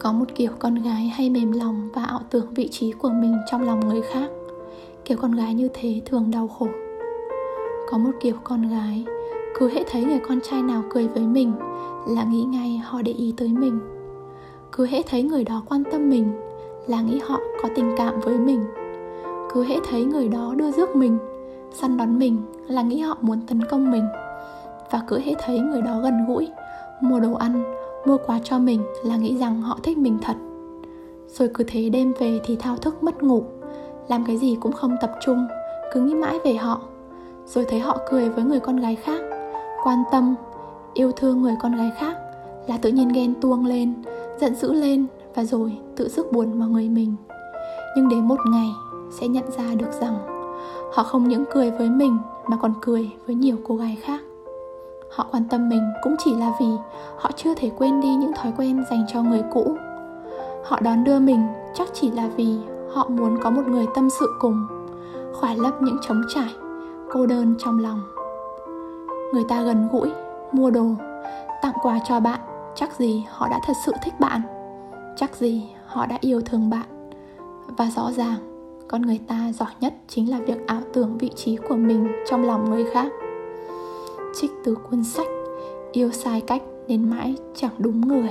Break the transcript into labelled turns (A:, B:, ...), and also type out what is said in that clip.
A: có một kiểu con gái hay mềm lòng và ảo tưởng vị trí của mình trong lòng người khác. Kiểu con gái như thế thường đau khổ. Có một kiểu con gái cứ hễ thấy người con trai nào cười với mình là nghĩ ngay họ để ý tới mình. Cứ hễ thấy người đó quan tâm mình là nghĩ họ có tình cảm với mình. Cứ hễ thấy người đó đưa rước mình, săn đón mình là nghĩ họ muốn tấn công mình. Và cứ hễ thấy người đó gần gũi, mua đồ ăn mua quà cho mình là nghĩ rằng họ thích mình thật. Rồi cứ thế đêm về thì thao thức mất ngủ, làm cái gì cũng không tập trung, cứ nghĩ mãi về họ. Rồi thấy họ cười với người con gái khác, quan tâm, yêu thương người con gái khác là tự nhiên ghen tuông lên, giận dữ lên và rồi tự sức buồn vào người mình. Nhưng đến một ngày, sẽ nhận ra được rằng họ không những cười với mình mà còn cười với nhiều cô gái khác họ quan tâm mình cũng chỉ là vì họ chưa thể quên đi những thói quen dành cho người cũ. Họ đón đưa mình chắc chỉ là vì họ muốn có một người tâm sự cùng, khỏa lấp những trống trải, cô đơn trong lòng. Người ta gần gũi, mua đồ, tặng quà cho bạn, chắc gì họ đã thật sự thích bạn, chắc gì họ đã yêu thương bạn. Và rõ ràng, con người ta giỏi nhất chính là việc ảo tưởng vị trí của mình trong lòng người khác trích từ cuốn sách yêu sai cách nên mãi chẳng đúng người.